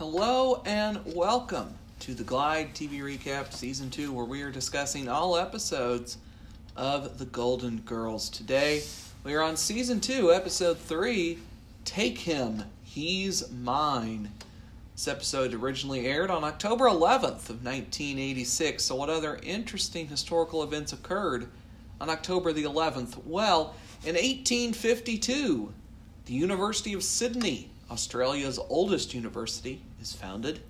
Hello and welcome to the Glide TV Recap Season 2, where we are discussing all episodes of The Golden Girls. Today, we are on Season 2, Episode 3 Take Him, He's Mine. This episode originally aired on October 11th of 1986. So, what other interesting historical events occurred on October the 11th? Well, in 1852, the University of Sydney, Australia's oldest university, is founded.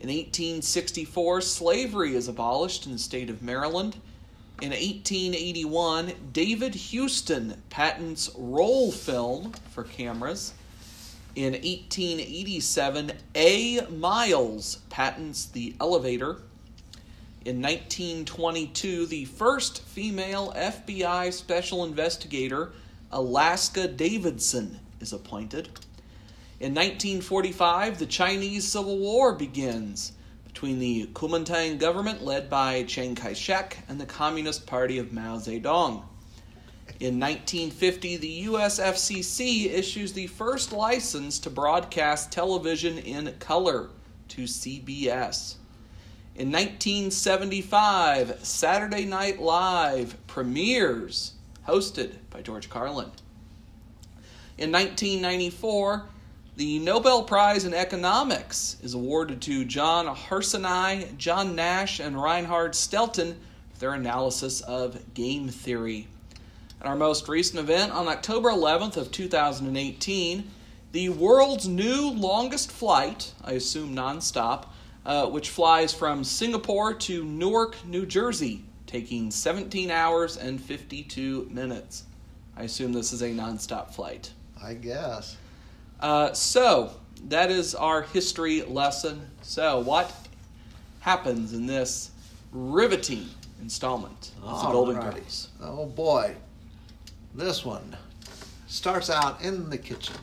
In 1864, slavery is abolished in the state of Maryland. In 1881, David Houston patents roll film for cameras. In 1887, A. Miles patents the elevator. In 1922, the first female FBI special investigator, Alaska Davidson, is appointed. In 1945, the Chinese Civil War begins between the Kuomintang government led by Chiang Kai shek and the Communist Party of Mao Zedong. In 1950, the US FCC issues the first license to broadcast television in color to CBS. In 1975, Saturday Night Live premieres, hosted by George Carlin. In 1994, the Nobel Prize in Economics is awarded to John Harsanyi, John Nash, and Reinhard Selten for their analysis of game theory. At our most recent event on October 11th of 2018, the world's new longest flight, I assume nonstop, uh, which flies from Singapore to Newark, New Jersey, taking 17 hours and 52 minutes. I assume this is a nonstop flight. I guess. Uh, so, that is our history lesson. So, what happens in this riveting installment of The Golden. Girls? Oh boy. This one starts out in the kitchen.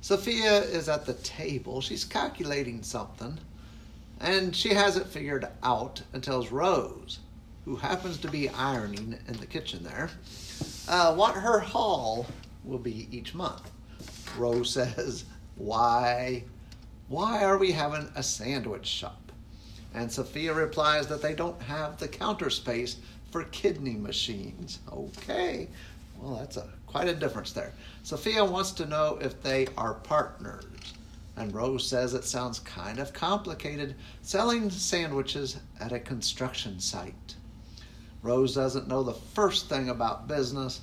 Sophia is at the table. She's calculating something, and she has it figured out and tells Rose, who happens to be ironing in the kitchen there, uh, what her haul will be each month. Rose says, Why? Why are we having a sandwich shop? And Sophia replies that they don't have the counter space for kidney machines. Okay, well, that's a quite a difference there. Sophia wants to know if they are partners. And Rose says it sounds kind of complicated selling sandwiches at a construction site. Rose doesn't know the first thing about business,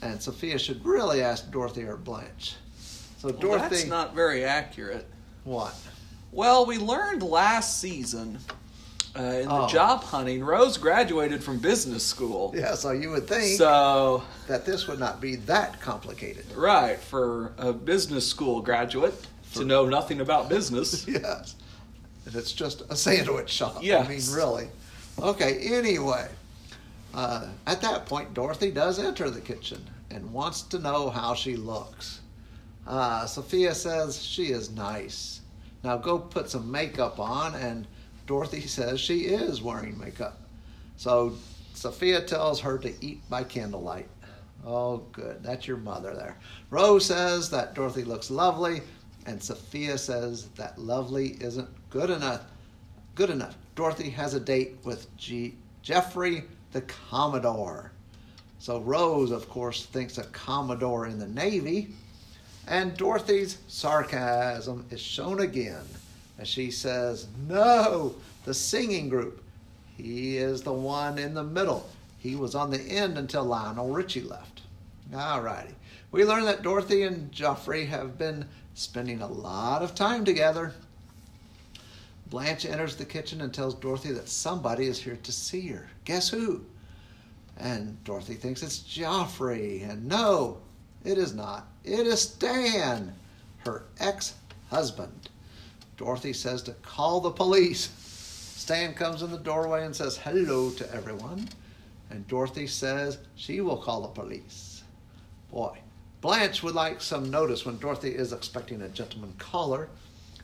and Sophia should really ask Dorothy or Blanche. So Well, Dorothy, that's not very accurate. what? Well, we learned last season uh, in the Oh. job hunting, Rose graduated from business school. Yeah, so you would think So, that this would not be that complicated. right, for a business school graduate to know nothing about business. yes. And it's just a sandwich shop. I mean, really. Okay, anyway. Uh, at that point, Dorothy does enter the kitchen and wants to know how she looks. Uh, Sophia says she is nice. Now go put some makeup on, and Dorothy says she is wearing makeup. So Sophia tells her to eat by candlelight. Oh, good. That's your mother there. Rose says that Dorothy looks lovely, and Sophia says that lovely isn't good enough. Good enough. Dorothy has a date with G- Jeffrey the Commodore. So Rose, of course, thinks a Commodore in the Navy. And Dorothy's sarcasm is shown again as she says, No, the singing group. He is the one in the middle. He was on the end until Lionel Richie left. Alrighty. We learn that Dorothy and Joffrey have been spending a lot of time together. Blanche enters the kitchen and tells Dorothy that somebody is here to see her. Guess who? And Dorothy thinks it's Joffrey. And no, it is not. It is Stan, her ex husband. Dorothy says to call the police. Stan comes in the doorway and says hello to everyone. And Dorothy says she will call the police. Boy, Blanche would like some notice when Dorothy is expecting a gentleman caller.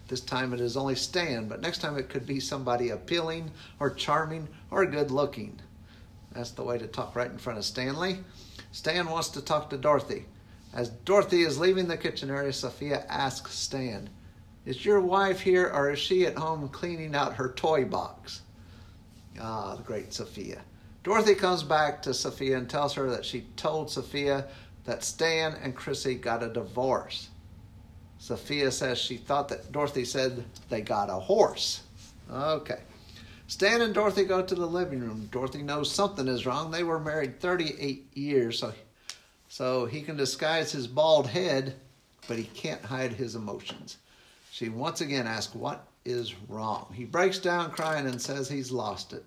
This time it is only Stan, but next time it could be somebody appealing or charming or good looking. That's the way to talk right in front of Stanley. Stan wants to talk to Dorothy. As Dorothy is leaving the kitchen area, Sophia asks Stan, Is your wife here or is she at home cleaning out her toy box? Ah, the great Sophia. Dorothy comes back to Sophia and tells her that she told Sophia that Stan and Chrissy got a divorce. Sophia says she thought that Dorothy said they got a horse. Okay. Stan and Dorothy go to the living room. Dorothy knows something is wrong. They were married 38 years, so, so he can disguise his bald head, but he can't hide his emotions. She once again asks, What is wrong? He breaks down crying and says he's lost it.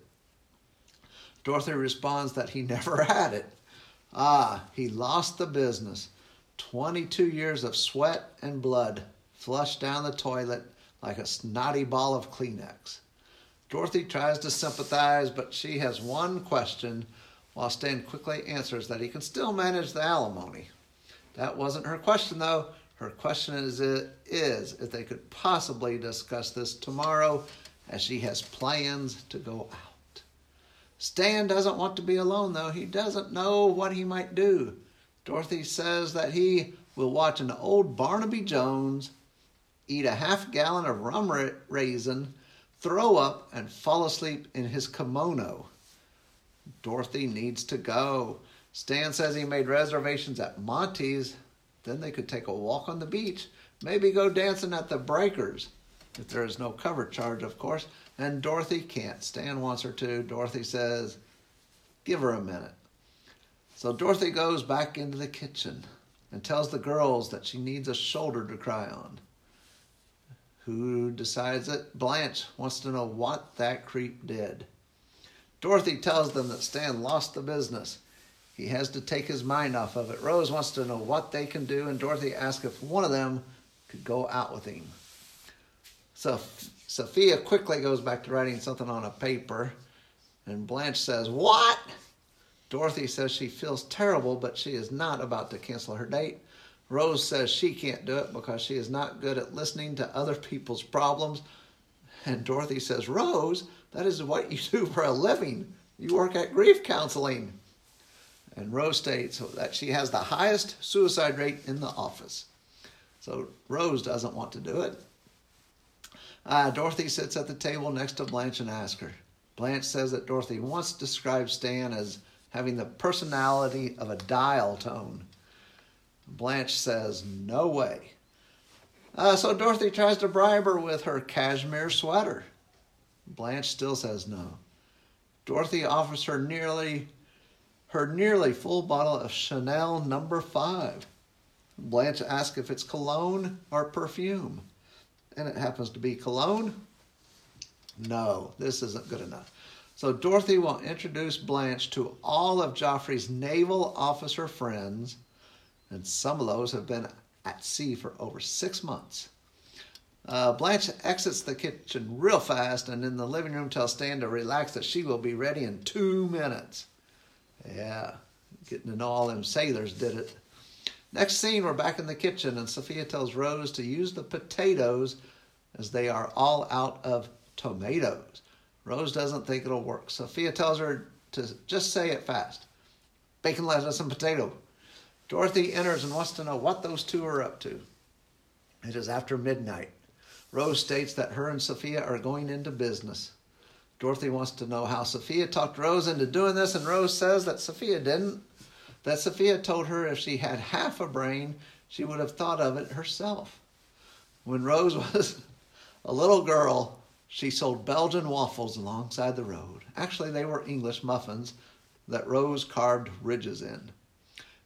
Dorothy responds that he never had it. Ah, he lost the business. 22 years of sweat and blood flushed down the toilet like a snotty ball of Kleenex. Dorothy tries to sympathize, but she has one question, while Stan quickly answers that he can still manage the alimony. That wasn't her question, though. Her question is, is if they could possibly discuss this tomorrow, as she has plans to go out. Stan doesn't want to be alone, though. He doesn't know what he might do. Dorothy says that he will watch an old Barnaby Jones, eat a half gallon of rum raisin, throw up, and fall asleep in his kimono. Dorothy needs to go. Stan says he made reservations at Monty's. Then they could take a walk on the beach, maybe go dancing at the breakers, if there is no cover charge, of course. And Dorothy can't. Stan wants her to. Dorothy says, Give her a minute. So Dorothy goes back into the kitchen and tells the girls that she needs a shoulder to cry on. Who decides it? Blanche wants to know what that creep did. Dorothy tells them that Stan lost the business. He has to take his mind off of it. Rose wants to know what they can do, and Dorothy asks if one of them could go out with him. So Sophia quickly goes back to writing something on a paper, and Blanche says, What? Dorothy says she feels terrible, but she is not about to cancel her date. Rose says she can't do it because she is not good at listening to other people's problems. And Dorothy says, Rose, that is what you do for a living. You work at grief counseling. And Rose states that she has the highest suicide rate in the office. So Rose doesn't want to do it. Uh, Dorothy sits at the table next to Blanche and asks her. Blanche says that Dorothy once described Stan as having the personality of a dial tone. Blanche says, No way. Uh, so Dorothy tries to bribe her with her cashmere sweater. Blanche still says no. Dorothy offers her nearly her nearly full bottle of Chanel number 5. Blanche asks if it's cologne or perfume. And it happens to be cologne. No, this isn't good enough. So Dorothy will introduce Blanche to all of Joffrey's naval officer friends, and some of those have been at sea for over six months. Uh, Blanche exits the kitchen real fast and in the living room tells Stan to relax that she will be ready in two minutes. Yeah, getting to know all them sailors did it. Next scene, we're back in the kitchen and Sophia tells Rose to use the potatoes as they are all out of tomatoes. Rose doesn't think it'll work. Sophia tells her to just say it fast bacon, lettuce, and potato. Dorothy enters and wants to know what those two are up to. It is after midnight. Rose states that her and Sophia are going into business. Dorothy wants to know how Sophia talked Rose into doing this, and Rose says that Sophia didn't. That Sophia told her if she had half a brain, she would have thought of it herself. When Rose was a little girl, she sold Belgian waffles alongside the road. Actually, they were English muffins that Rose carved ridges in.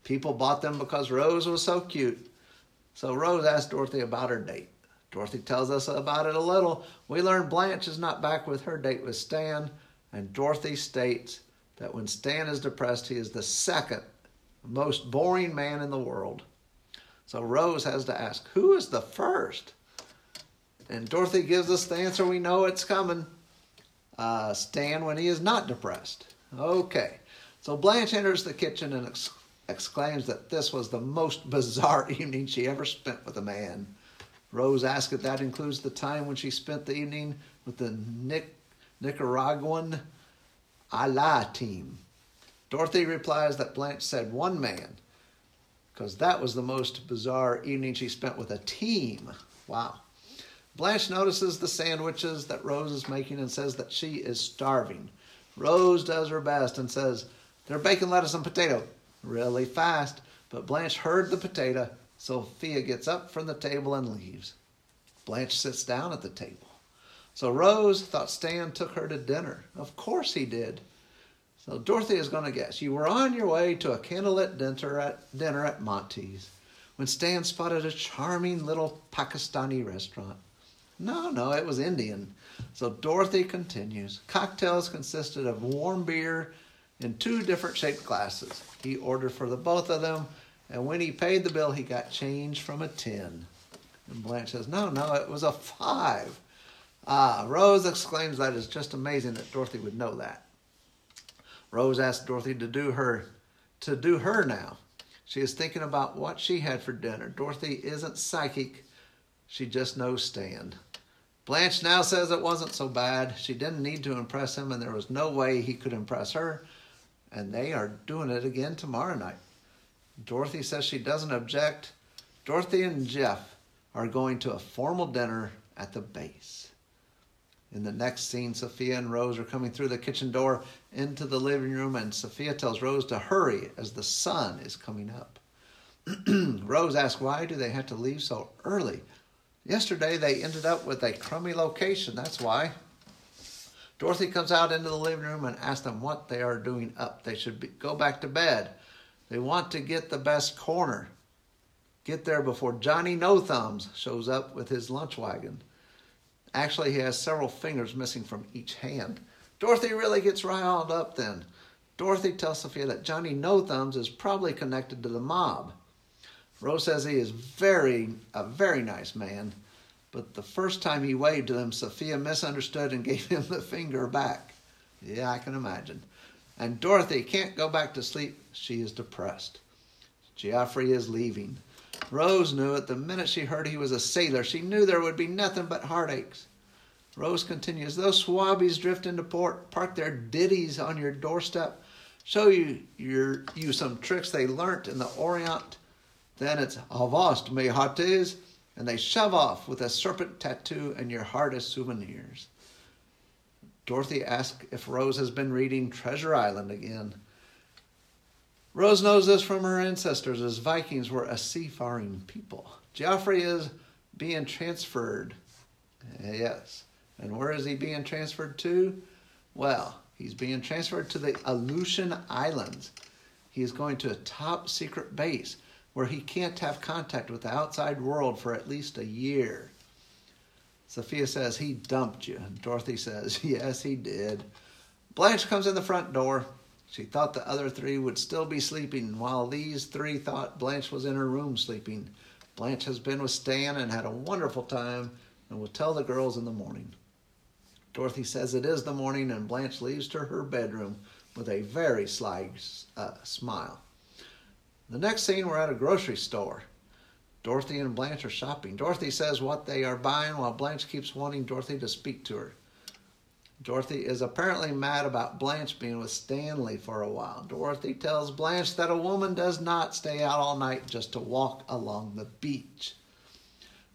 People bought them because Rose was so cute. So Rose asked Dorothy about her date. Dorothy tells us about it a little. We learn Blanche is not back with her date with Stan, and Dorothy states that when Stan is depressed, he is the second most boring man in the world. So Rose has to ask, who is the first? And Dorothy gives us the answer we know it's coming. Uh, Stan when he is not depressed. Okay. So Blanche enters the kitchen and ex- exclaims that this was the most bizarre evening she ever spent with a man. Rose asks if that includes the time when she spent the evening with the Nic- Nicaraguan Allah team. Dorothy replies that Blanche said one man, because that was the most bizarre evening she spent with a team. Wow. Blanche notices the sandwiches that Rose is making and says that she is starving. Rose does her best and says, They're bacon, lettuce, and potato really fast. But Blanche heard the potato. Sophia gets up from the table and leaves. Blanche sits down at the table. So Rose thought Stan took her to dinner. Of course he did. So Dorothy is going to guess. You were on your way to a candlelit dinner at, dinner at Monty's when Stan spotted a charming little Pakistani restaurant. No, no, it was Indian. So Dorothy continues. Cocktails consisted of warm beer in two different shaped glasses. He ordered for the both of them, and when he paid the bill, he got change from a tin. And Blanche says, No, no, it was a five. Ah, Rose exclaims that is just amazing that Dorothy would know that. Rose asks Dorothy to do her to do her now. She is thinking about what she had for dinner. Dorothy isn't psychic. She just knows Stan. Blanche now says it wasn't so bad. She didn't need to impress him, and there was no way he could impress her. And they are doing it again tomorrow night. Dorothy says she doesn't object. Dorothy and Jeff are going to a formal dinner at the base. In the next scene, Sophia and Rose are coming through the kitchen door into the living room, and Sophia tells Rose to hurry as the sun is coming up. Rose asks, Why do they have to leave so early? Yesterday they ended up with a crummy location, that's why. Dorothy comes out into the living room and asks them what they are doing up. They should be, go back to bed. They want to get the best corner. Get there before Johnny No Thumbs shows up with his lunch wagon. Actually, he has several fingers missing from each hand. Dorothy really gets riled up then. Dorothy tells Sophia that Johnny No Thumbs is probably connected to the mob. Rose says he is very a very nice man, but the first time he waved to them, Sophia misunderstood and gave him the finger back. Yeah, I can imagine. And Dorothy can't go back to sleep. She is depressed. Geoffrey is leaving. Rose knew it the minute she heard he was a sailor. She knew there would be nothing but heartaches. Rose continues, those swabbies drift into port, park their ditties on your doorstep, show you your, you some tricks they learnt in the Orient. Then it's avast me hearties, and they shove off with a serpent tattoo and your heart as souvenirs. Dorothy asks if Rose has been reading Treasure Island again. Rose knows this from her ancestors, as Vikings were a seafaring people. Geoffrey is being transferred. Yes. And where is he being transferred to? Well, he's being transferred to the Aleutian Islands. He is going to a top secret base where he can't have contact with the outside world for at least a year. Sophia says, He dumped you. Dorothy says, Yes, he did. Blanche comes in the front door. She thought the other three would still be sleeping, while these three thought Blanche was in her room sleeping. Blanche has been with Stan and had a wonderful time and will tell the girls in the morning. Dorothy says it is the morning, and Blanche leaves to her bedroom with a very sly uh, smile. The next scene, we're at a grocery store. Dorothy and Blanche are shopping. Dorothy says what they are buying, while Blanche keeps wanting Dorothy to speak to her. Dorothy is apparently mad about Blanche being with Stanley for a while. Dorothy tells Blanche that a woman does not stay out all night just to walk along the beach.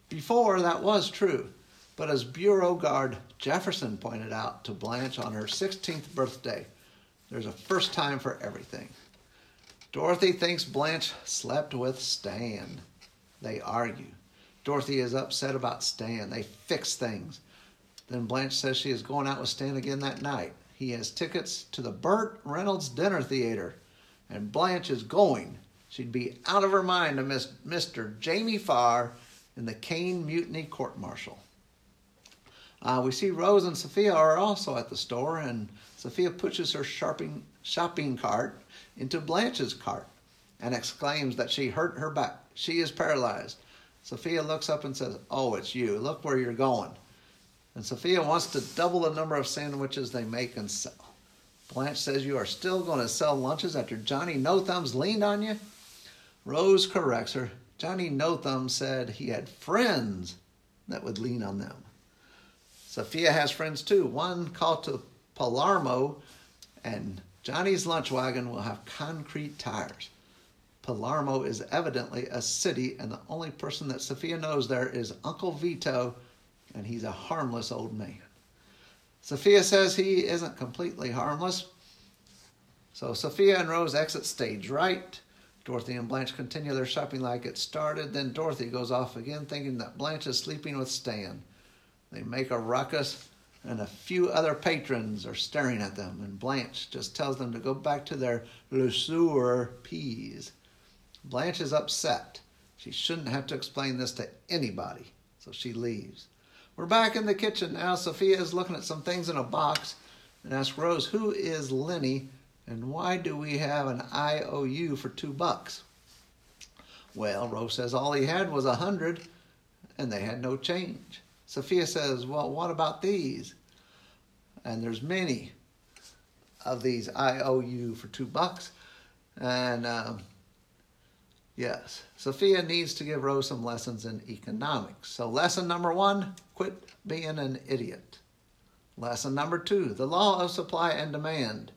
Before, that was true, but as Beauregard Jefferson pointed out to Blanche on her 16th birthday, there's a first time for everything. Dorothy thinks Blanche slept with Stan. They argue. Dorothy is upset about Stan. They fix things. Then Blanche says she is going out with Stan again that night. He has tickets to the Burt Reynolds Dinner Theater, and Blanche is going. She'd be out of her mind to miss Mr. Jamie Farr in the Caine Mutiny Court Martial. Uh, we see Rose and Sophia are also at the store, and Sophia pushes her shopping, shopping cart into Blanche's cart and exclaims that she hurt her back. She is paralyzed. Sophia looks up and says, Oh, it's you. Look where you're going. And Sophia wants to double the number of sandwiches they make and sell. Blanche says, You are still going to sell lunches after Johnny No Thumbs leaned on you? Rose corrects her. Johnny No Thumbs said he had friends that would lean on them. Sophia has friends too. One called to Palermo, and Johnny's lunch wagon will have concrete tires. Palermo is evidently a city, and the only person that Sophia knows there is Uncle Vito and he's a harmless old man. Sophia says he isn't completely harmless. So Sophia and Rose exit stage right. Dorothy and Blanche continue their shopping like it started. Then Dorothy goes off again, thinking that Blanche is sleeping with Stan. They make a ruckus, and a few other patrons are staring at them, and Blanche just tells them to go back to their Le Sueur peas. Blanche is upset. She shouldn't have to explain this to anybody, so she leaves. We're back in the kitchen now. Sophia is looking at some things in a box and asks Rose, Who is Lenny and why do we have an IOU for two bucks? Well, Rose says all he had was a hundred and they had no change. Sophia says, Well, what about these? And there's many of these IOU for two bucks. And um, yes, Sophia needs to give Rose some lessons in economics. So, lesson number one quit being an idiot. Lesson number two the law of supply and demand.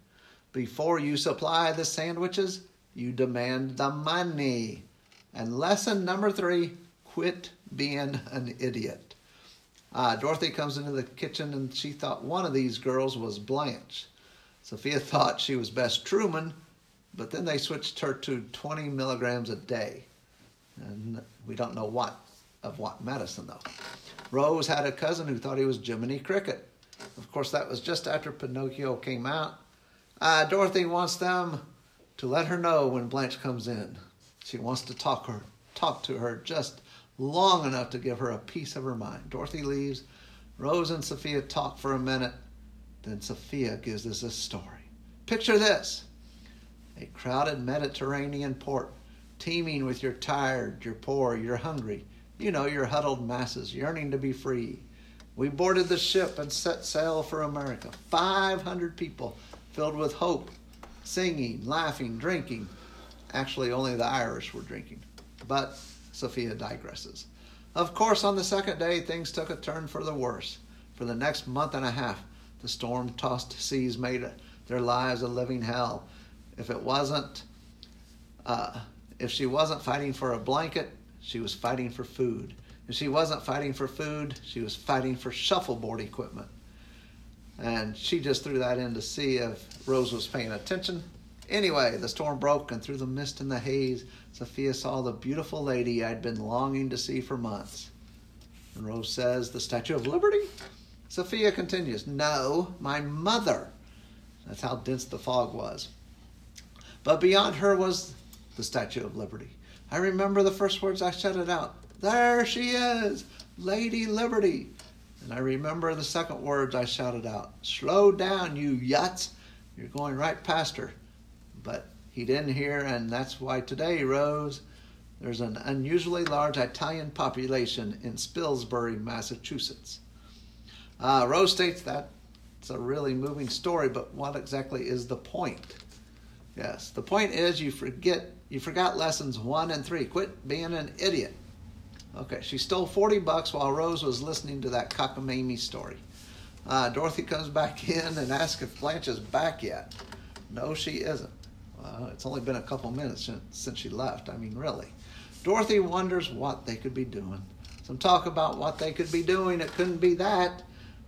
Before you supply the sandwiches, you demand the money. And lesson number three quit being an idiot. Uh, Dorothy comes into the kitchen and she thought one of these girls was Blanche. Sophia thought she was Bess Truman, but then they switched her to 20 milligrams a day. And we don't know what of what medicine though. Rose had a cousin who thought he was Jiminy Cricket. Of course, that was just after Pinocchio came out. Uh, Dorothy wants them to let her know when Blanche comes in. She wants to talk her, talk to her just long enough to give her a piece of her mind. Dorothy leaves. Rose and Sophia talk for a minute. Then Sophia gives us a story. Picture this crowded Mediterranean port, teeming with your tired, you're poor, you're hungry. You know, your huddled masses yearning to be free. We boarded the ship and set sail for America. 500 people filled with hope, singing, laughing, drinking. Actually, only the Irish were drinking. But Sophia digresses. Of course, on the second day, things took a turn for the worse. For the next month and a half, the storm tossed seas made their lives a living hell. If it wasn't, uh, if she wasn't fighting for a blanket, she was fighting for food. If she wasn't fighting for food, she was fighting for shuffleboard equipment. And she just threw that in to see if Rose was paying attention. Anyway, the storm broke, and through the mist and the haze, Sophia saw the beautiful lady I'd been longing to see for months. And Rose says, The Statue of Liberty? Sophia continues, No, my mother. That's how dense the fog was. But beyond her was the Statue of Liberty. I remember the first words I shouted out There she is, Lady Liberty. And I remember the second words I shouted out Slow down, you yuts. You're going right past her. But he didn't hear, and that's why today, Rose, there's an unusually large Italian population in Spilsbury, Massachusetts. Uh, Rose states that it's a really moving story, but what exactly is the point? Yes, the point is you forget you forgot lessons one and three. Quit being an idiot. Okay, she stole 40 bucks while Rose was listening to that cockamamie story. Uh, Dorothy comes back in and asks if Blanche is back yet. No, she isn't. It's only been a couple minutes since she left. I mean, really. Dorothy wonders what they could be doing. Some talk about what they could be doing. It couldn't be that.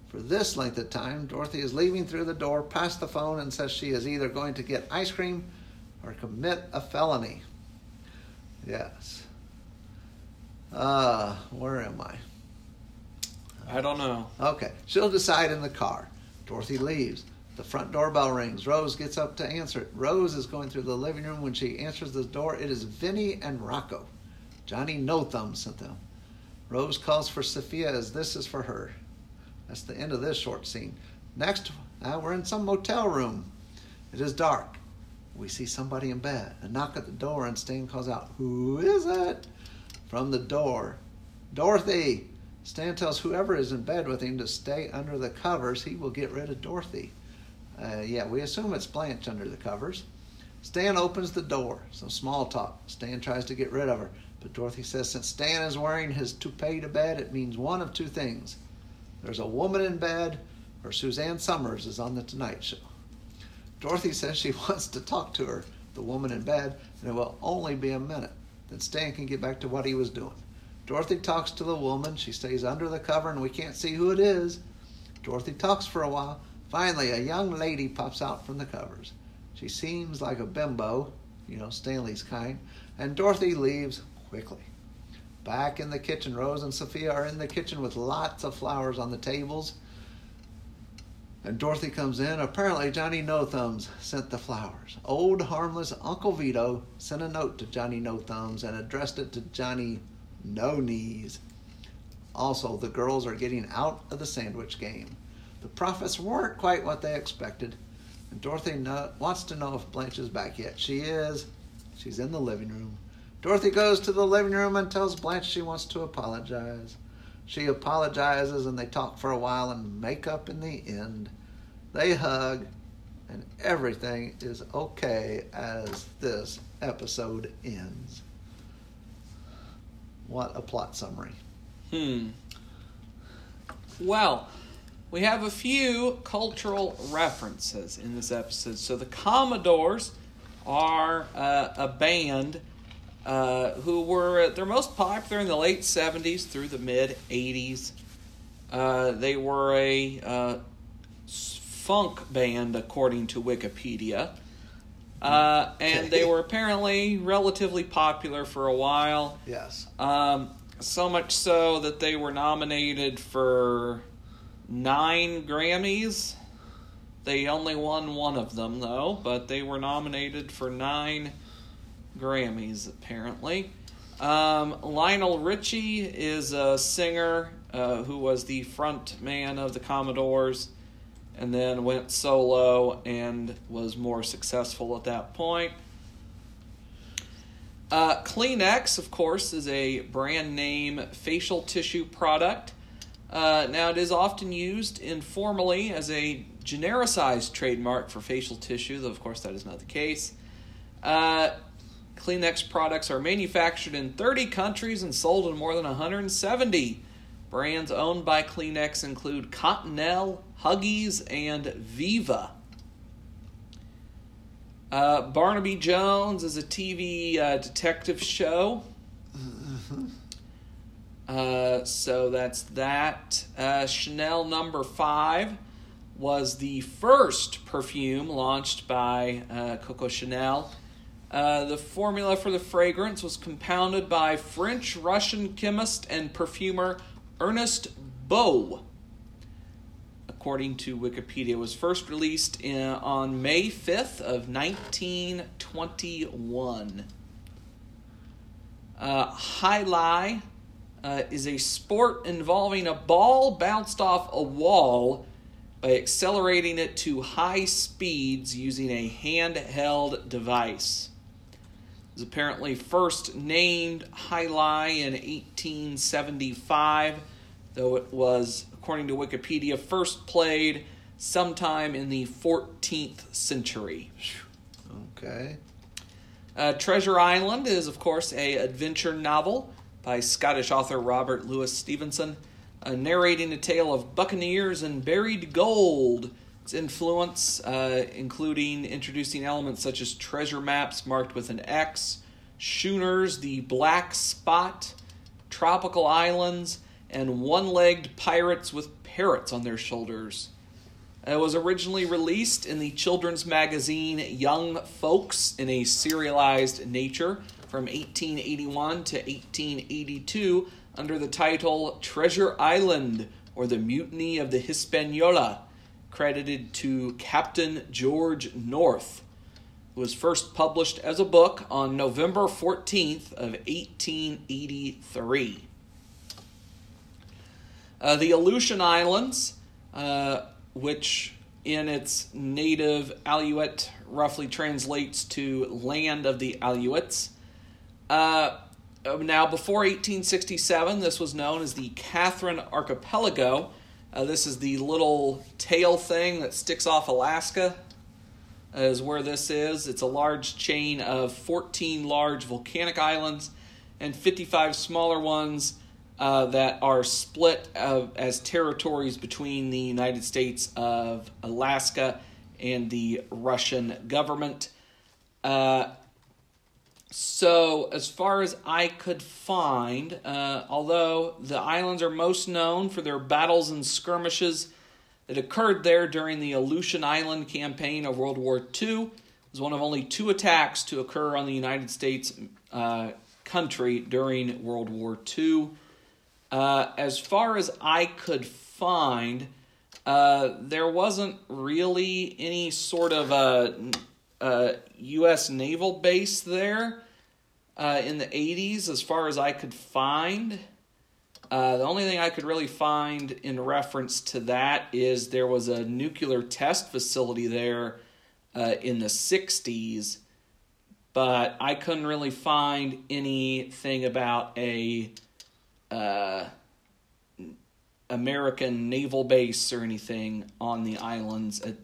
For this length of time, Dorothy is leaving through the door past the phone and says she is either going to get ice cream or commit a felony. Yes. Uh, where am I? I don't know. Okay. She'll decide in the car. Dorothy leaves. The front doorbell rings. Rose gets up to answer it. Rose is going through the living room. When she answers the door, it is Vinny and Rocco. Johnny No Thumb sent them. Rose calls for Sophia as this is for her. That's the end of this short scene. Next, we're in some motel room. It is dark. We see somebody in bed. A knock at the door, and Stan calls out, Who is it? From the door. Dorothy! Stan tells whoever is in bed with him to stay under the covers. He will get rid of Dorothy. Uh, yeah, we assume it's Blanche under the covers. Stan opens the door. Some small talk. Stan tries to get rid of her. But Dorothy says since Stan is wearing his toupee to bed, it means one of two things. There's a woman in bed, or Suzanne Somers is on the Tonight Show. Dorothy says she wants to talk to her, the woman in bed, and it will only be a minute. Then Stan can get back to what he was doing. Dorothy talks to the woman. She stays under the cover and we can't see who it is. Dorothy talks for a while. Finally, a young lady pops out from the covers. She seems like a bimbo, you know, Stanley's kind, and Dorothy leaves quickly. Back in the kitchen, Rose and Sophia are in the kitchen with lots of flowers on the tables. And Dorothy comes in. Apparently, Johnny No Thumbs sent the flowers. Old harmless Uncle Vito sent a note to Johnny No Thumbs and addressed it to Johnny No Knees. Also, the girls are getting out of the sandwich game. The profits weren't quite what they expected, and Dorothy no- wants to know if Blanche is back yet. She is. She's in the living room. Dorothy goes to the living room and tells Blanche she wants to apologize. She apologizes and they talk for a while and make up in the end. They hug and everything is okay as this episode ends. What a plot summary. Hmm. Well, we have a few cultural references in this episode. So the Commodores are uh, a band uh, who were at their most popular in the late 70s through the mid 80s. Uh, they were a uh, funk band, according to Wikipedia. Uh, and they were apparently relatively popular for a while. Yes. Um, so much so that they were nominated for nine Grammys. They only won one of them, though, but they were nominated for nine Grammys, apparently. Um, Lionel Richie is a singer uh, who was the front man of the Commodores and then went solo and was more successful at that point. Uh, Kleenex, of course, is a brand name facial tissue product. Uh, now, it is often used informally as a genericized trademark for facial tissue, though, of course, that is not the case. Uh, Kleenex products are manufactured in 30 countries and sold in more than 170. Brands owned by Kleenex include Cottonelle, Huggies, and Viva. Uh, Barnaby Jones is a TV uh, detective show. Uh, so that's that. Uh, Chanel number five was the first perfume launched by uh, Coco Chanel. Uh, the formula for the fragrance was compounded by French Russian chemist and perfumer Ernest Beaux. According to Wikipedia, it was first released in, on May 5th of 1921. Uh, Jai alai uh, is a sport involving a ball bounced off a wall by accelerating it to high speeds using a handheld device. Was apparently first named Jai alai in 1875, though it was, according to Wikipedia, first played sometime in the 14th century. Okay. Uh, Treasure Island is, of course, a adventure novel by Scottish author Robert Louis Stevenson, uh, narrating a tale of buccaneers and buried gold. Its influence, uh, including introducing elements such as treasure maps marked with an X, schooners, the black spot, tropical islands, and one legged pirates with parrots on their shoulders. It was originally released in the children's magazine Young Folks in a serialized nature from 1881 to 1882 under the title Treasure Island or the Mutiny of the Hispaniola, credited to Captain George North. It was first published as a book on November 14th of 1883. Uh, the Aleutian Islands, uh, which in its native Aleut roughly translates to land of the Aleuts. Uh, now, before 1867, this was known as the Catherine Archipelago. Uh, this is the little tail thing that sticks off Alaska, is where this is. It's a large chain of 14 large volcanic islands and 55 smaller ones uh, that are split uh, as territories between the United States of Alaska and the Russian government. Uh, So, as far as I could find, uh, although the islands are most known for their battles and skirmishes that occurred there during the Aleutian Island campaign of World War II, it was one of only two attacks to occur on the United States uh, country during World War II. Uh, as far as I could find, uh, there wasn't really any sort of a, a U.S. naval base there uh, in the 80s, as far as I could find. Uh, the only thing I could really find in reference to that is there was a nuclear test facility there uh, in the 60s, but I couldn't really find anything about a uh, American naval base or anything on the islands at,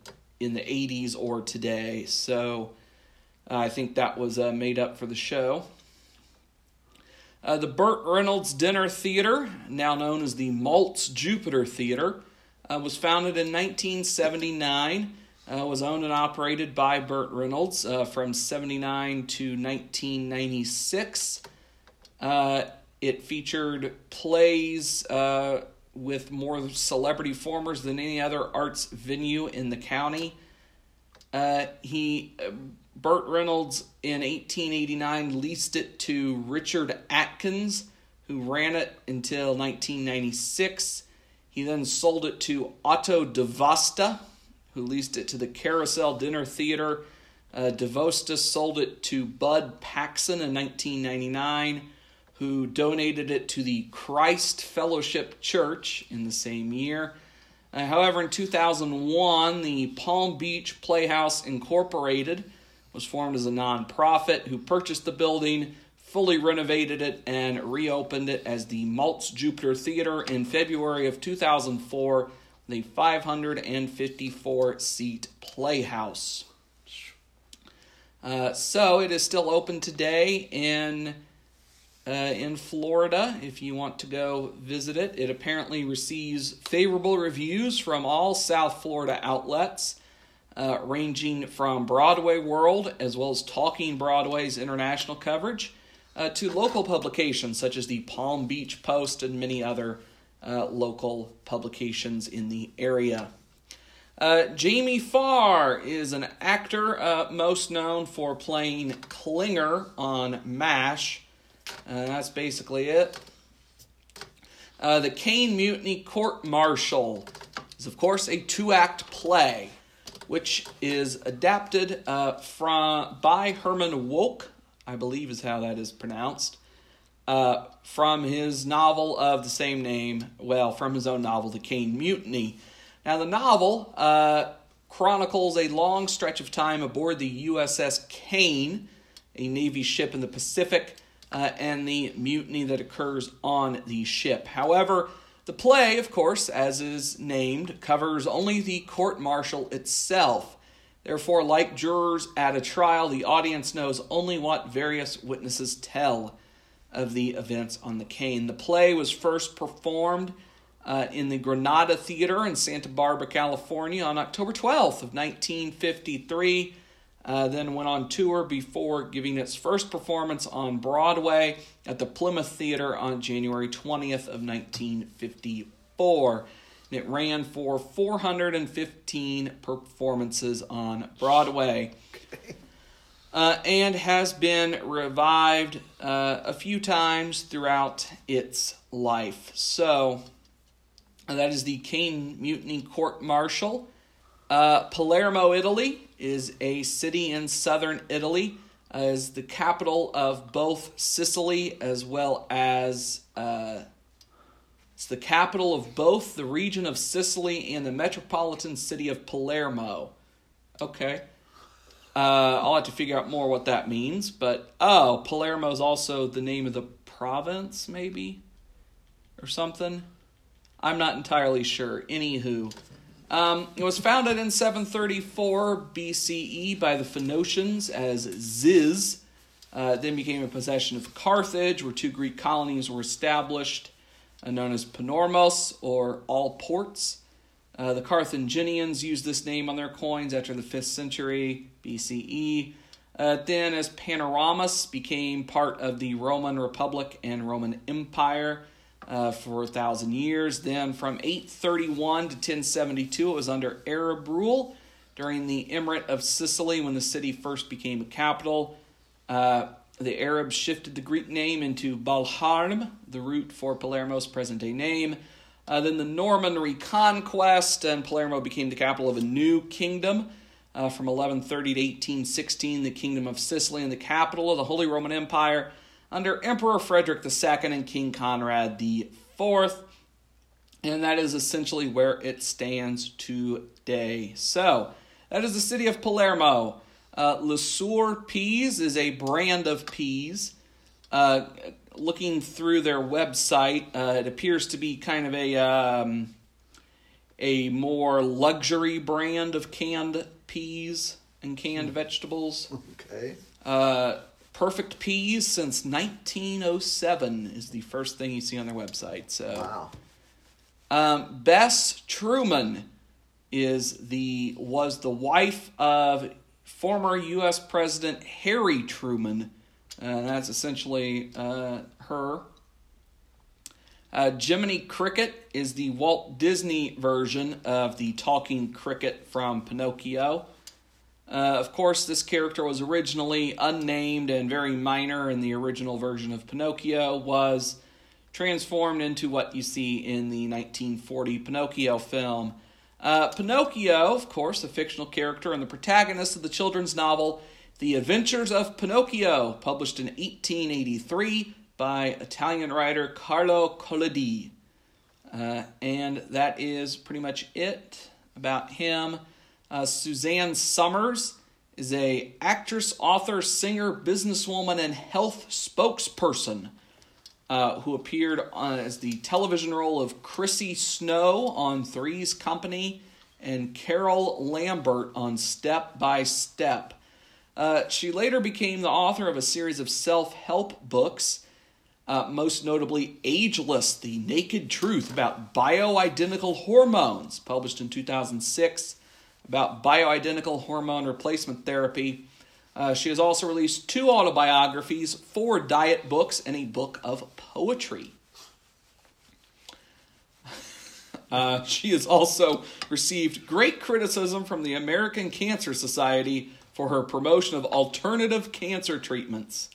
in the 80s or today. So uh, I think that was uh, made up for the show. Uh, the Burt Reynolds Dinner Theater, now known as the Maltz Jupiter Theater, uh, was founded in 1979. Uh, was owned and operated by Burt Reynolds uh, from 79 to 1996. it featured plays with more celebrity performers than any other arts venue in the county. Uh, he, uh, Burt Reynolds, in 1889 leased it to Richard Atkins, who ran it until 1996. He then sold it to Otto DiVosta, who leased it to the Carousel Dinner Theater. Uh, DiVosta sold it to Bud Paxson in 1999 who donated it to the Christ Fellowship Church in the same year. Uh, however, in 2001, the Palm Beach Playhouse Incorporated was formed as a nonprofit who purchased the building, fully renovated it, and reopened it as the Maltz Jupiter Theater in February of 2004, the 554 seat playhouse. Uh, so it is still open today in uh, in Florida if you want to go visit it. It apparently receives favorable reviews from all South Florida outlets, uh, ranging from Broadway World as well as Talking Broadway's international coverage uh, to local publications such as the Palm Beach Post and many other uh, local publications in the area. Uh, Jamie Farr is an actor uh, most known for playing Klinger on MASH. And that's basically it. Uh, the Caine Mutiny Court Martial is, of course, a two act play, which is adapted uh, from by Herman Wouk, I believe is how that is pronounced, uh, from his novel of the same name, well, from his own novel, The Caine Mutiny. Now, the novel uh, chronicles a long stretch of time aboard the USS Caine, a Navy ship in the Pacific uh, and the mutiny that occurs on the ship. However, the play, of course, as is named, covers only the court martial itself. Therefore, like jurors at a trial, the audience knows only what various witnesses tell of the events on the Caine. The play was first performed uh, in the Granada Theater in Santa Barbara, California on October 12th of 1953 uh, then went on tour before giving its first performance on Broadway at the Plymouth Theater on January 20th of 1954. And it ran for 415 performances on Broadway. Uh, and has been revived uh, a few times throughout its life. So, that is the Caine Mutiny Court Martial. Uh, Palermo, Italy is a city in southern Italy, uh, is the capital of both Sicily as well as uh, it's the capital of both the region of Sicily and the metropolitan city of Palermo. Okay. Uh, I'll have to figure out more what that means, but oh, Palermo is also the name of the province, maybe, or something. I'm not entirely sure. Anywho, um, it was founded in 734 BCE by the Phoenicians as Ziz. Uh, then became a possession of Carthage, where two Greek colonies were established, uh, known as Panormos or All Ports. Uh, the Carthaginians used this name on their coins after the 5th century BCE. Uh, then, as Panormus became part of the Roman Republic and Roman Empire uh, for a thousand years. Then, from 831 to 1072, it was under Arab rule during the Emirate of Sicily when the city first became a capital. Uh, the Arabs shifted the Greek name into Balharm, the root for Palermo's present day name. Uh, then the Norman reconquest, and Palermo became the capital of a new kingdom. Uh, from 1130 to 1816, the Kingdom of Sicily and the capital of the Holy Roman Empire under Emperor Frederick II and King Conrad IV. And that is essentially where it stands today. So, that is the city of Palermo. Uh, Lesueur peas is a brand of peas. Uh, looking through their website, uh, it appears to be kind of a um, a more luxury brand of canned peas and canned Hmm. vegetables. Okay. Uh, Perfect Peas since 1907 is the first thing you see on their website. So, Wow. um, Bess Truman is the was the wife of former U.S. President Harry Truman. Uh, that's essentially uh, her. Uh, Jiminy Cricket is the Walt Disney version of the talking cricket from Pinocchio. Uh, of course, this character was originally unnamed and very minor in the original version of Pinocchio, was transformed into what you see in the 1940 Pinocchio film. Uh, Pinocchio, of course, a fictional character and the protagonist of the children's novel The Adventures of Pinocchio, published in 1883 by Italian writer Carlo Collodi. Uh, and that is pretty much it about him. Uh, Suzanne Somers is a actress, author, singer, businesswoman, and health spokesperson uh, who appeared on, as the television role of Chrissy Snow on Three's Company and Carol Lambert on Step by Step. Uh, she later became the author of a series of self help books, uh, most notably Ageless The Naked Truth about Bioidentical Hormones, published in 2006, about bioidentical hormone replacement therapy. Uh, she has also released two autobiographies, four diet books, and a book of poetry. Uh, she has also received great criticism from the American Cancer Society for her promotion of alternative cancer treatments.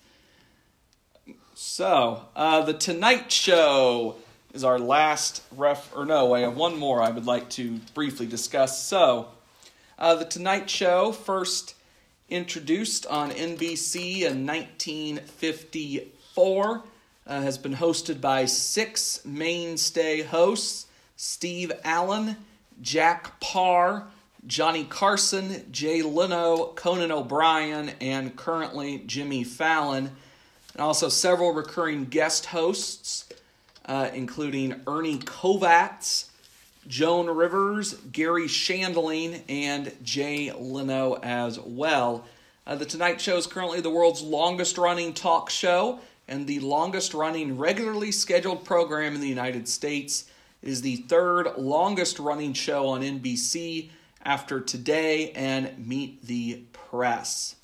So, uh, the Tonight Show is our last ref, or no, I have one more I would like to briefly discuss. So, uh, the Tonight Show, first introduced on NBC in 1954, uh, has been hosted by six mainstay hosts Steve Allen, Jack Paar, Johnny Carson, Jay Leno, Conan O'Brien, and currently Jimmy Fallon, and also several recurring guest hosts, uh, including Ernie Kovacs, Joan Rivers, Garry Shandling, and Jay Leno as well. Uh, the Tonight Show is currently the world's longest running talk show and the longest running regularly scheduled program in the United States. It is the third longest running show on NBC after Today and Meet the Press.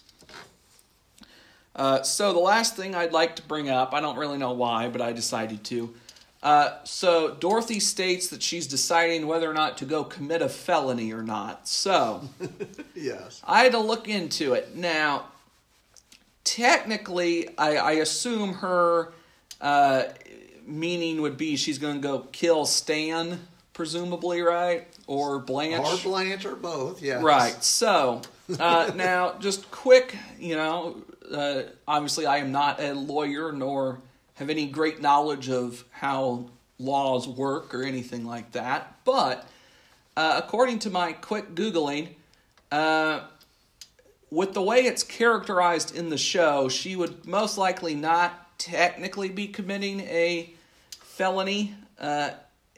Uh, so, the last thing I'd like to bring up, I don't really know why, but I decided to. Uh, so, Dorothy states that she's deciding whether or not to go commit a felony or not. So, Yes. I had to look into it. Now, technically, I, I assume her uh, meaning would be she's going to go kill Stan, presumably, right? Or Blanche. Or Blanche or both, yes. Right. So, uh, now, just quick, you know, uh, obviously I am not a lawyer nor have any great knowledge of how laws work or anything like that. But uh, according to my quick Googling, uh, with the way it's characterized in the show, she would most likely not technically be committing a felony, uh,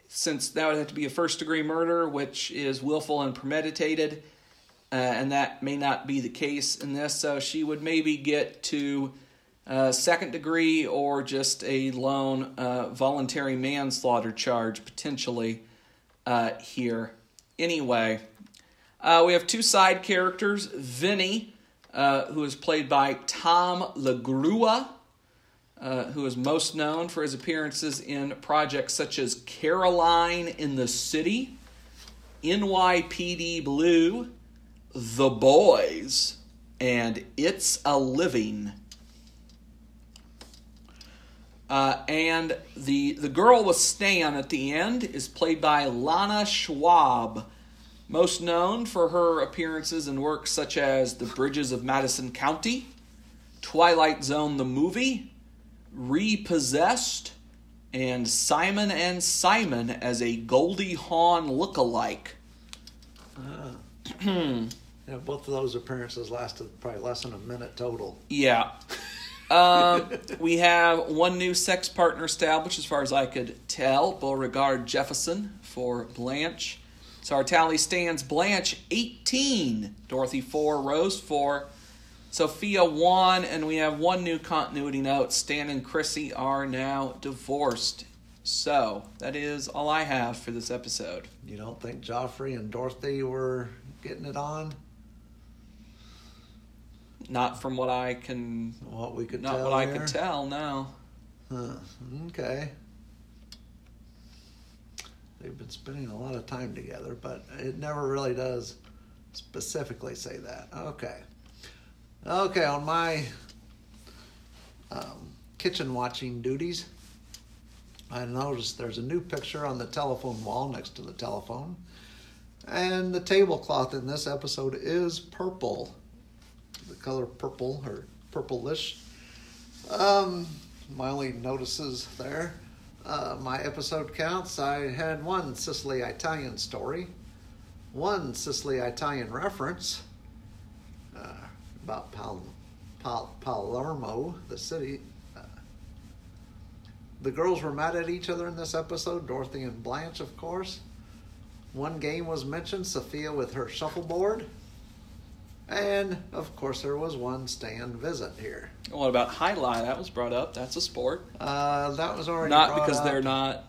since that would have to be a first degree murder, which is willful and premeditated, uh, and that may not be the case in this. So she would maybe get to uh, second degree or just a lone uh, voluntary manslaughter charge potentially uh, here. Anyway, uh, we have two side characters. Vinny, uh, who is played by Tom La Grua, who is most known for his appearances in projects such as Caroline in the City, NYPD Blue, The Boys, and It's a Living. Uh, and the the girl with Stan at the end is played by Lana Schwab, most known for her appearances in works such as The Bridges of Madison County, Twilight Zone the movie, Repossessed, and Simon and Simon as a Goldie Hawn look-alike. Yeah, both of those appearances lasted probably less than a minute total. Yeah. Um, we have one new sex partner established, as far as I could tell. Beauregard Jefferson for Blanche. So our tally stands Blanche 18, Dorothy 4, Rose 4, Sophia 1, and we have one new continuity note. Stan and Chrissy are now divorced. So that is all I have for this episode. You don't think Joffrey and Dorothy were getting it on? Not from what I can, What we could not tell what I could tell. No. Huh. Okay. They've been spending a lot of time together, but it never really does specifically say that. Okay. Okay, on my um, kitchen watching duties, I noticed there's a new picture on the telephone wall next to the telephone. And the tablecloth in this episode is purple. The color purple or purplish. Um, my only notices there. Uh, my episode counts. I had one Sicily Italian story, one Sicily Italian reference uh, about Pal- Pal- Palermo, the city. Uh, the girls were mad at each other in this episode. Dorothy and Blanche, of course. One game was mentioned. Sophia with her shuffleboard. And of course, there was one Stan visit here. What about jai jai alai? That was brought up. That's a sport. Uh, that was already not because up. they're not.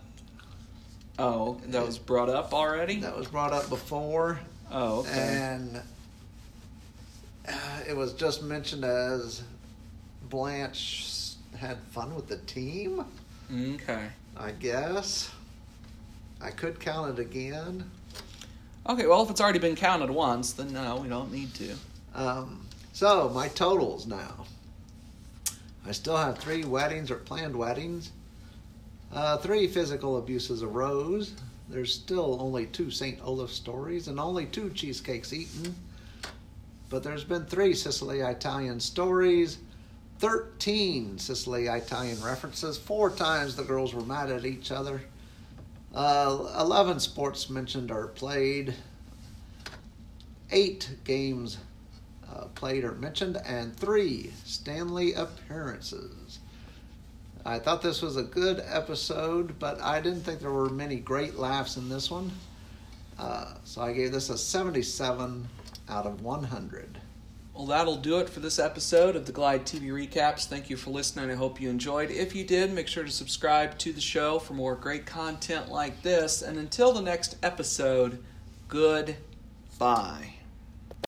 Oh, that was brought up already. That was brought up before, Oh, okay. and uh, it was just mentioned as Blanche had fun with the team. Okay. I guess I could count it again. Okay. Well, if it's already been counted once, then no, we don't need to. Um, so my totals now. I still have three weddings or planned weddings. Uh, three physical abuses arose. There's still only two St. Olaf stories and only two cheesecakes eaten. But there's been three Sicily Italian stories, 13 Sicily Italian references, four times the girls were mad at each other. Uh, 11 sports mentioned or played, eight games uh, played or mentioned, and three Stanley appearances. I thought this was a good episode, but I didn't think there were many great laughs in this one. Uh, so I gave this a 77 out of 100. Well, that'll do it for this episode of the Glide TV Recaps. Thank you for listening. I hope you enjoyed. If you did, make sure to subscribe to the show for more great content like this. And until the next episode, goodbye.